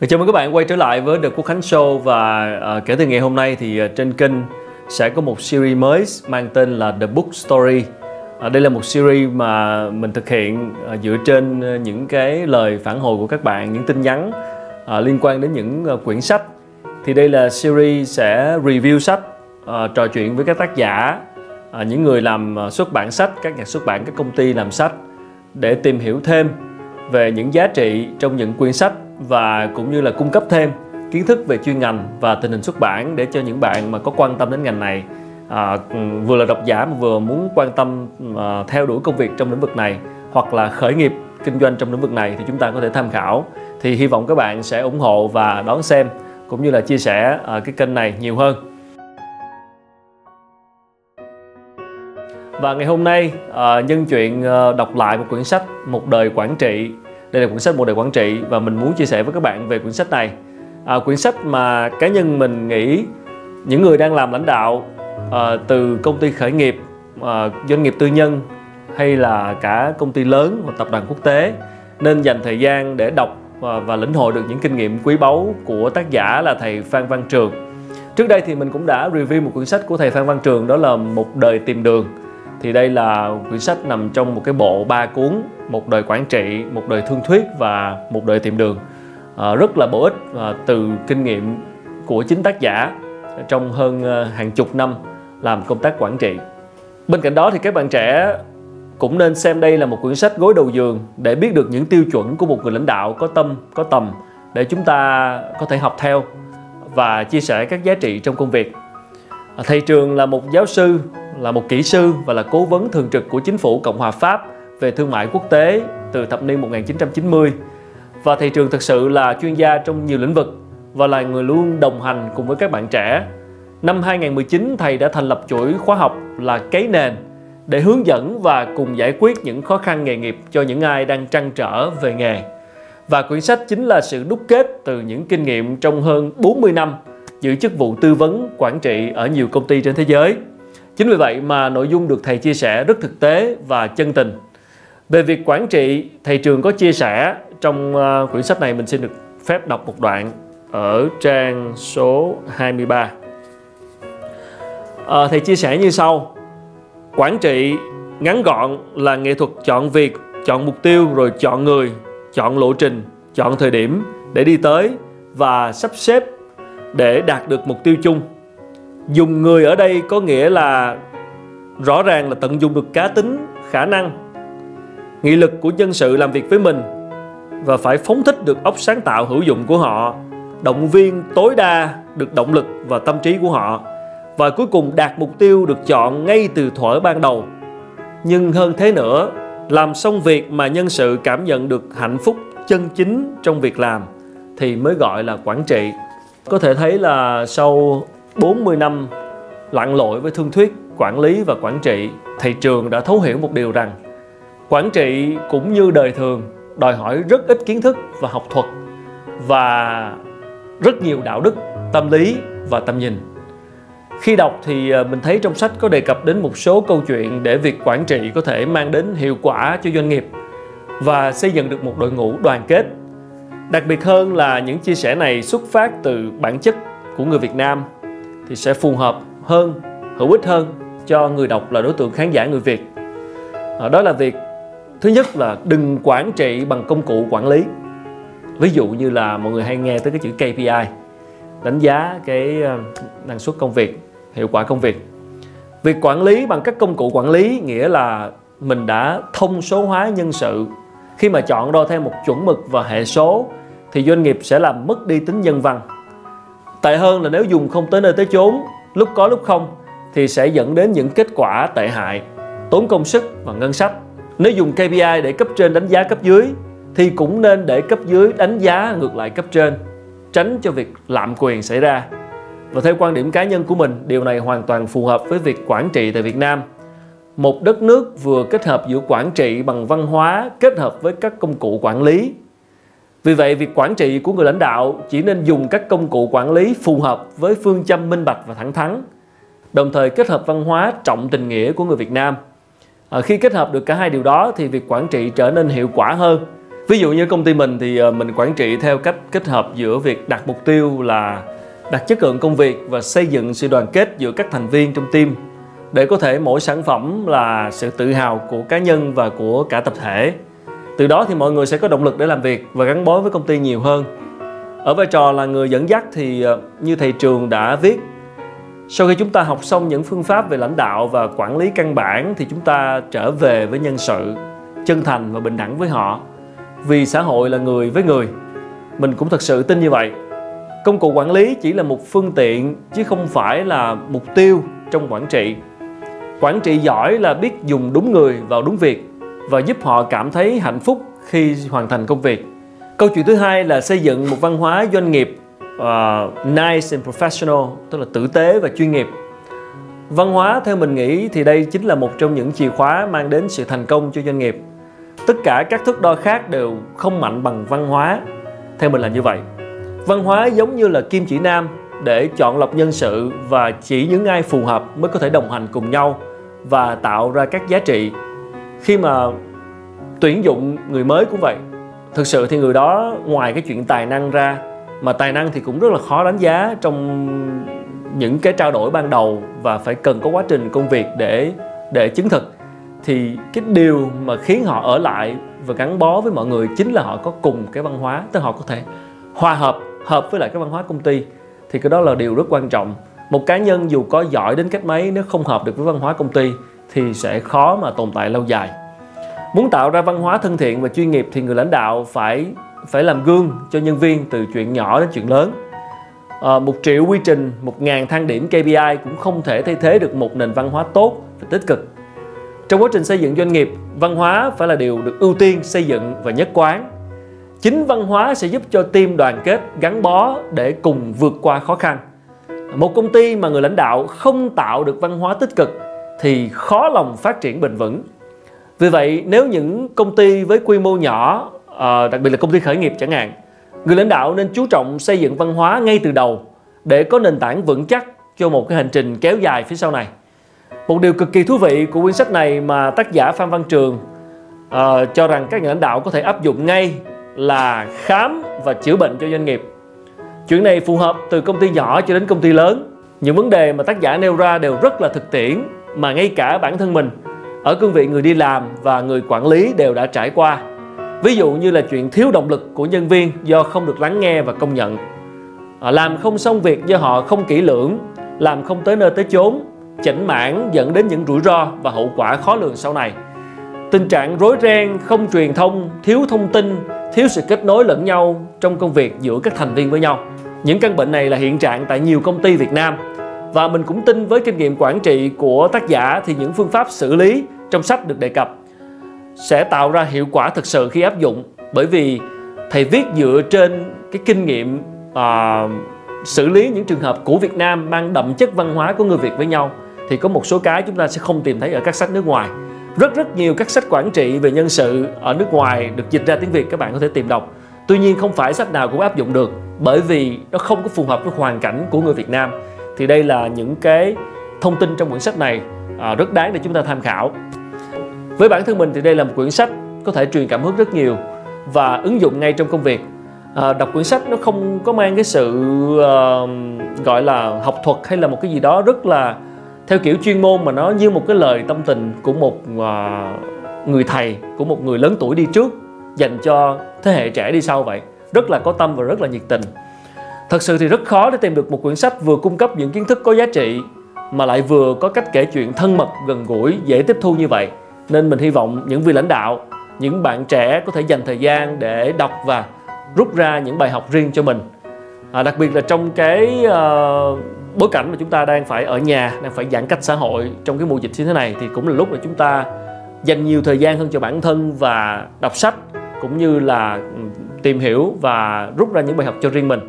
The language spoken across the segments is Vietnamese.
Chào mừng các bạn quay trở lại với The Quốc Khánh Show và uh, kể từ ngày hôm nay thì uh, trên kênh sẽ có một series mới mang tên là The Book Story. Uh, đây là một series mà mình thực hiện uh, dựa trên uh, những cái lời phản hồi của các bạn, những tin nhắn uh, liên quan đến những uh, quyển sách. Thì đây là series sẽ review sách, uh, trò chuyện với các tác giả, uh, những người làm uh, xuất bản sách, các nhà xuất bản, các công ty làm sách để tìm hiểu thêm về những giá trị trong những quyển sách và cũng như là cung cấp thêm kiến thức về chuyên ngành và tình hình xuất bản để cho những bạn mà có quan tâm đến ngành này à, vừa là độc giả mà vừa muốn quan tâm à, theo đuổi công việc trong lĩnh vực này hoặc là khởi nghiệp kinh doanh trong lĩnh vực này thì chúng ta có thể tham khảo. Thì hy vọng các bạn sẽ ủng hộ và đón xem cũng như là chia sẻ à, cái kênh này nhiều hơn. Và ngày hôm nay à, nhân chuyện à, đọc lại một quyển sách một đời quản trị đây là quyển sách một đời quản trị và mình muốn chia sẻ với các bạn về quyển sách này. À, quyển sách mà cá nhân mình nghĩ những người đang làm lãnh đạo à, từ công ty khởi nghiệp à, doanh nghiệp tư nhân hay là cả công ty lớn hoặc tập đoàn quốc tế nên dành thời gian để đọc và, và lĩnh hội được những kinh nghiệm quý báu của tác giả là thầy Phan Văn Trường. Trước đây thì mình cũng đã review một quyển sách của thầy Phan Văn Trường đó là một đời tìm đường thì đây là quyển sách nằm trong một cái bộ ba cuốn một đời quản trị một đời thương thuyết và một đời tìm đường. À, rất là bổ ích à, từ kinh nghiệm của chính tác giả trong hơn à, hàng chục năm làm công tác quản trị. Bên cạnh đó thì các bạn trẻ cũng nên xem đây là một quyển sách gối đầu giường để biết được những tiêu chuẩn của một người lãnh đạo có tâm có tầm để chúng ta có thể học theo và chia sẻ các giá trị trong công việc. À, thầy trường là một giáo sư là một kỹ sư và là cố vấn thường trực của chính phủ Cộng hòa Pháp về thương mại quốc tế từ thập niên 1990. Và thị Trường thực sự là chuyên gia trong nhiều lĩnh vực và là người luôn đồng hành cùng với các bạn trẻ. Năm 2019, thầy đã thành lập chuỗi khóa học là Cấy Nền để hướng dẫn và cùng giải quyết những khó khăn nghề nghiệp cho những ai đang trăn trở về nghề. Và quyển sách chính là sự đúc kết từ những kinh nghiệm trong hơn 40 năm giữ chức vụ tư vấn quản trị ở nhiều công ty trên thế giới. Chính vì vậy mà nội dung được thầy chia sẻ rất thực tế và chân tình. Về việc quản trị, thầy Trường có chia sẻ trong ờ, quyển sách này mình xin được phép đọc một đoạn ở trang số 23. À, ờ, thầy chia sẻ như sau. Quản trị ngắn gọn là nghệ thuật chọn việc, chọn mục tiêu rồi chọn người, chọn lộ trình, chọn thời điểm để đi tới và sắp xếp để đạt được mục tiêu chung dùng người ở đây có nghĩa là rõ ràng là tận dụng được cá tính, khả năng, nghị lực của nhân sự làm việc với mình và phải phóng thích được óc sáng tạo hữu dụng của họ, động viên tối đa được động lực và tâm trí của họ và cuối cùng đạt mục tiêu được chọn ngay từ thuở ban đầu. Nhưng hơn thế nữa, làm xong việc mà nhân sự cảm nhận được hạnh phúc chân chính trong việc làm thì mới gọi là quản trị. Có thể thấy là sau 40 năm lặn lội với thương thuyết quản lý và quản trị, thầy trường đã thấu hiểu một điều rằng quản trị cũng như đời thường đòi hỏi rất ít kiến thức và học thuật và rất nhiều đạo đức, tâm lý và tầm nhìn. Khi đọc thì ờ, mình thấy trong sách có đề cập đến một số câu chuyện để việc quản trị có thể mang đến hiệu quả cho doanh nghiệp và xây dựng được một đội ngũ đoàn kết. Đặc biệt hơn là những chia sẻ này xuất phát từ bản chất của người Việt Nam thì sẽ phù hợp hơn, hữu ích hơn cho người đọc là đối tượng khán giả người Việt. À, đó là việc, thứ nhất là đừng quản trị bằng công cụ quản lý. Ví dụ như là mọi người hay nghe tới cái chữ KPI đánh giá cái ờ, năng suất công việc, hiệu quả công việc. Việc quản lý bằng các công cụ quản lý nghĩa là mình đã thông số hóa nhân sự. Khi mà chọn đo theo một chuẩn mực và hệ số, thì doanh nghiệp sẽ làm mất đi tính nhân văn. Tệ hơn là nếu dùng không tới nơi tới chốn, lúc có lúc không thì sẽ dẫn đến những kết quả tệ hại, tốn công sức và ngân sách. Nếu dùng KPI để cấp trên đánh giá cấp dưới thì cũng nên để cấp dưới đánh giá ngược lại cấp trên, tránh cho việc lạm quyền xảy ra. Và theo quan điểm cá nhân của mình, điều này hoàn toàn phù hợp với việc quản trị tại Việt Nam. Một đất nước vừa kết hợp giữa quản trị bằng văn hóa kết hợp với các công cụ quản lý vì vậy, việc quản trị của người lãnh đạo chỉ nên dùng các công cụ quản lý phù hợp với phương châm minh bạch và thẳng thắn, đồng thời kết hợp văn hóa trọng tình nghĩa của người Việt Nam. À, khi kết hợp được cả hai điều đó thì việc quản trị trở nên hiệu quả hơn ví dụ như công ty mình thì à, mình quản trị theo cách kết hợp giữa việc đặt mục tiêu là đặt chất lượng công việc và xây dựng sự đoàn kết giữa các thành viên trong team để có thể mỗi sản phẩm là sự tự hào của cá nhân và của cả tập thể từ đó thì mọi người sẽ có động lực để làm việc và gắn bó với công ty nhiều hơn. Ở vai trò là người dẫn dắt thì ờ, như thầy trường đã viết, sau khi chúng ta học xong những phương pháp về lãnh đạo và quản lý căn bản thì chúng ta trở về với nhân sự, chân thành và bình đẳng với họ. Vì xã hội là người với người, mình cũng thật sự tin như vậy. Công cụ quản lý chỉ là một phương tiện chứ không phải là mục tiêu trong quản trị. Quản trị giỏi là biết dùng đúng người vào đúng việc và giúp họ cảm thấy hạnh phúc khi hoàn thành công việc. Câu chuyện thứ hai là xây dựng một văn hóa doanh nghiệp uh, nice and professional tức là tử tế và chuyên nghiệp. Văn hóa theo mình nghĩ thì đây chính là một trong những chìa khóa mang đến sự thành công cho doanh nghiệp. Tất cả các thước đo khác đều không mạnh bằng văn hóa theo mình là như vậy. Văn hóa giống như là kim chỉ nam để chọn lọc nhân sự và chỉ những ai phù hợp mới có thể đồng hành cùng nhau và tạo ra các giá trị khi mà tuyển dụng người mới cũng vậy, thực sự thì người đó ngoài cái chuyện tài năng ra, mà tài năng thì cũng rất là khó đánh giá trong những cái trao đổi ban đầu và phải cần có quá trình công việc để để chứng thực, thì cái điều mà khiến họ ở lại và gắn bó với mọi người chính là họ có cùng cái văn hóa, tức họ có thể hòa hợp hợp với lại cái văn hóa công ty, thì cái đó là điều rất quan trọng. Một cá nhân dù có giỏi đến cách mấy, nếu không hợp được với văn hóa công ty thì sẽ khó mà tồn tại lâu dài. Muốn tạo ra văn hóa thân thiện và chuyên nghiệp thì người lãnh đạo phải phải làm gương cho nhân viên từ chuyện nhỏ đến chuyện lớn. À, một triệu quy trình một ngàn thang điểm KPI cũng không thể thay thế được một nền văn hóa tốt và tích cực. Trong quá trình xây dựng doanh nghiệp văn hóa phải là điều được ưu tiên xây dựng và nhất quán. Chính văn hóa sẽ giúp cho team đoàn kết gắn bó để cùng vượt qua khó khăn. Một công ty mà người lãnh đạo không tạo được văn hóa tích cực thì khó lòng phát triển bền vững vì vậy nếu những công ty với quy mô nhỏ ờ, đặc biệt là công ty khởi nghiệp chẳng hạn người lãnh đạo nên chú trọng xây dựng văn hóa ngay từ đầu để có nền tảng vững chắc cho một cái hành trình kéo dài phía sau này một điều cực kỳ thú vị của quyển sách này mà tác giả Phan Văn Trường uh, cho rằng các nhà lãnh đạo có thể áp dụng ngay là khám và chữa bệnh cho doanh nghiệp. Chuyện này phù hợp từ công ty nhỏ cho đến công ty lớn. Những vấn đề mà tác giả nêu ra đều rất là thực tiễn mà ngay cả bản thân mình ở cương vị người đi làm và người quản lý đều đã trải qua. Ví dụ như là chuyện thiếu động lực của nhân viên do không được lắng nghe và công nhận. À, làm không xong việc do họ không kỹ lưỡng, làm không tới nơi tới chốn, chỉnh mãn dẫn đến những rủi ro và hậu quả khó lường sau này. Tình trạng rối ren, không truyền thông, thiếu thông tin, thiếu sự kết nối lẫn nhau trong công việc giữa các thành viên với nhau. Những căn bệnh này là hiện trạng tại nhiều công ty Việt Nam và mình cũng tin với kinh nghiệm quản trị của tác giả thì những phương pháp xử lý trong sách được đề cập sẽ tạo ra hiệu quả thực sự khi áp dụng. Bởi vì thầy viết dựa trên cái kinh nghiệm uh, xử lý những trường hợp của Việt Nam mang đậm chất văn hóa của người Việt với nhau thì có một số cái chúng ta sẽ không tìm thấy ở các sách nước ngoài. Rất rất nhiều các sách quản trị về nhân sự ở nước ngoài được dịch ra tiếng Việt các bạn có thể tìm đọc. Tuy nhiên không phải sách nào cũng áp dụng được bởi vì nó không có phù hợp với hoàn cảnh của người Việt Nam thì đây là những cái thông tin trong quyển sách này à, rất đáng để chúng ta tham khảo. Với bản thân mình thì đây là một quyển sách có thể truyền cảm hứng rất nhiều và ứng dụng ngay trong công việc. À, đọc quyển sách nó không có mang cái sự uh, gọi là học thuật hay là một cái gì đó rất là theo kiểu chuyên môn mà nó như một cái lời tâm tình của một uh, người thầy của một người lớn tuổi đi trước dành cho thế hệ trẻ đi sau vậy. Rất là có tâm và rất là nhiệt tình thật sự thì rất khó để tìm được một quyển sách vừa cung cấp những kiến thức có giá trị mà lại vừa có cách kể chuyện thân mật gần gũi dễ tiếp thu như vậy. Nên mình hy vọng những vị lãnh đạo những bạn trẻ có thể dành thời gian để đọc và rút ra những bài học riêng cho mình. À, đặc biệt là trong cái uh, bối cảnh mà chúng ta đang phải ở nhà đang phải giãn cách xã hội trong cái mùa dịch như thế này thì cũng là lúc mà chúng ta dành nhiều thời gian hơn cho bản thân và đọc sách cũng như là ừ, tìm hiểu và rút ra những bài học cho riêng mình.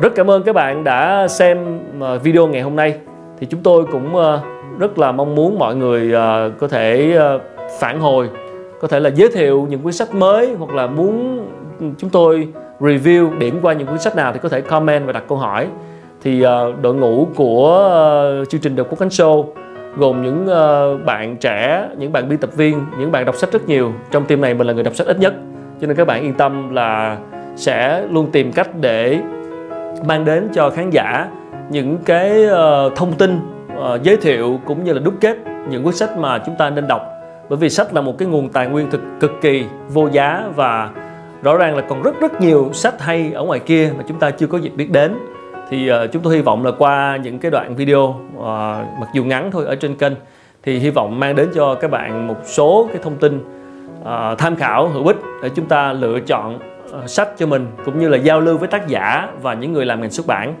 Rất cảm ơn các bạn đã xem ờ, video ngày hôm nay. Thì chúng tôi cũng ờ, rất là mong muốn mọi người ờ, có thể phản hồi, có thể là giới thiệu những cuốn sách mới hoặc là muốn chúng tôi review điểm qua những cuốn sách nào thì có thể comment và đặt câu hỏi thì đội ngũ của chương trình The Quốc Khánh Show gồm những bạn trẻ, những bạn biên tập viên, những bạn đọc sách rất nhiều. Trong team này mình là người đọc sách ít nhất, cho nên các bạn yên tâm là sẽ luôn tìm cách để mang đến cho khán giả những cái ờ, thông tin ờ, giới thiệu cũng như là đúc kết những cuốn sách mà chúng ta nên đọc. Bởi vì sách là một cái nguồn tài nguyên thực cực kỳ vô giá và rõ ràng là còn rất rất nhiều sách hay ở ngoài kia mà chúng ta chưa có dịp biết đến. Thì uh, chúng tôi hy vọng là qua những cái đoạn video uh, mặc dù ngắn thôi ở trên kênh thì hy vọng mang đến cho các bạn một số cái thông tin uh, tham khảo hữu ích để chúng ta lựa chọn Ờ, sách cho mình, cũng như là giao lưu với tác giả và những người làm ngành xuất bản.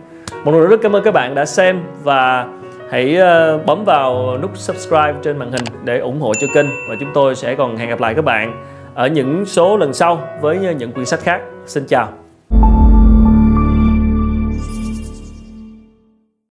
Một lần nữa rất cảm ơn các bạn đã xem và hãy ờ, bấm vào nút subscribe trên màn hình để ủng hộ cho kênh và chúng tôi sẽ còn hẹn gặp lại các bạn ở những số lần sau với những quyển sách khác. Xin chào.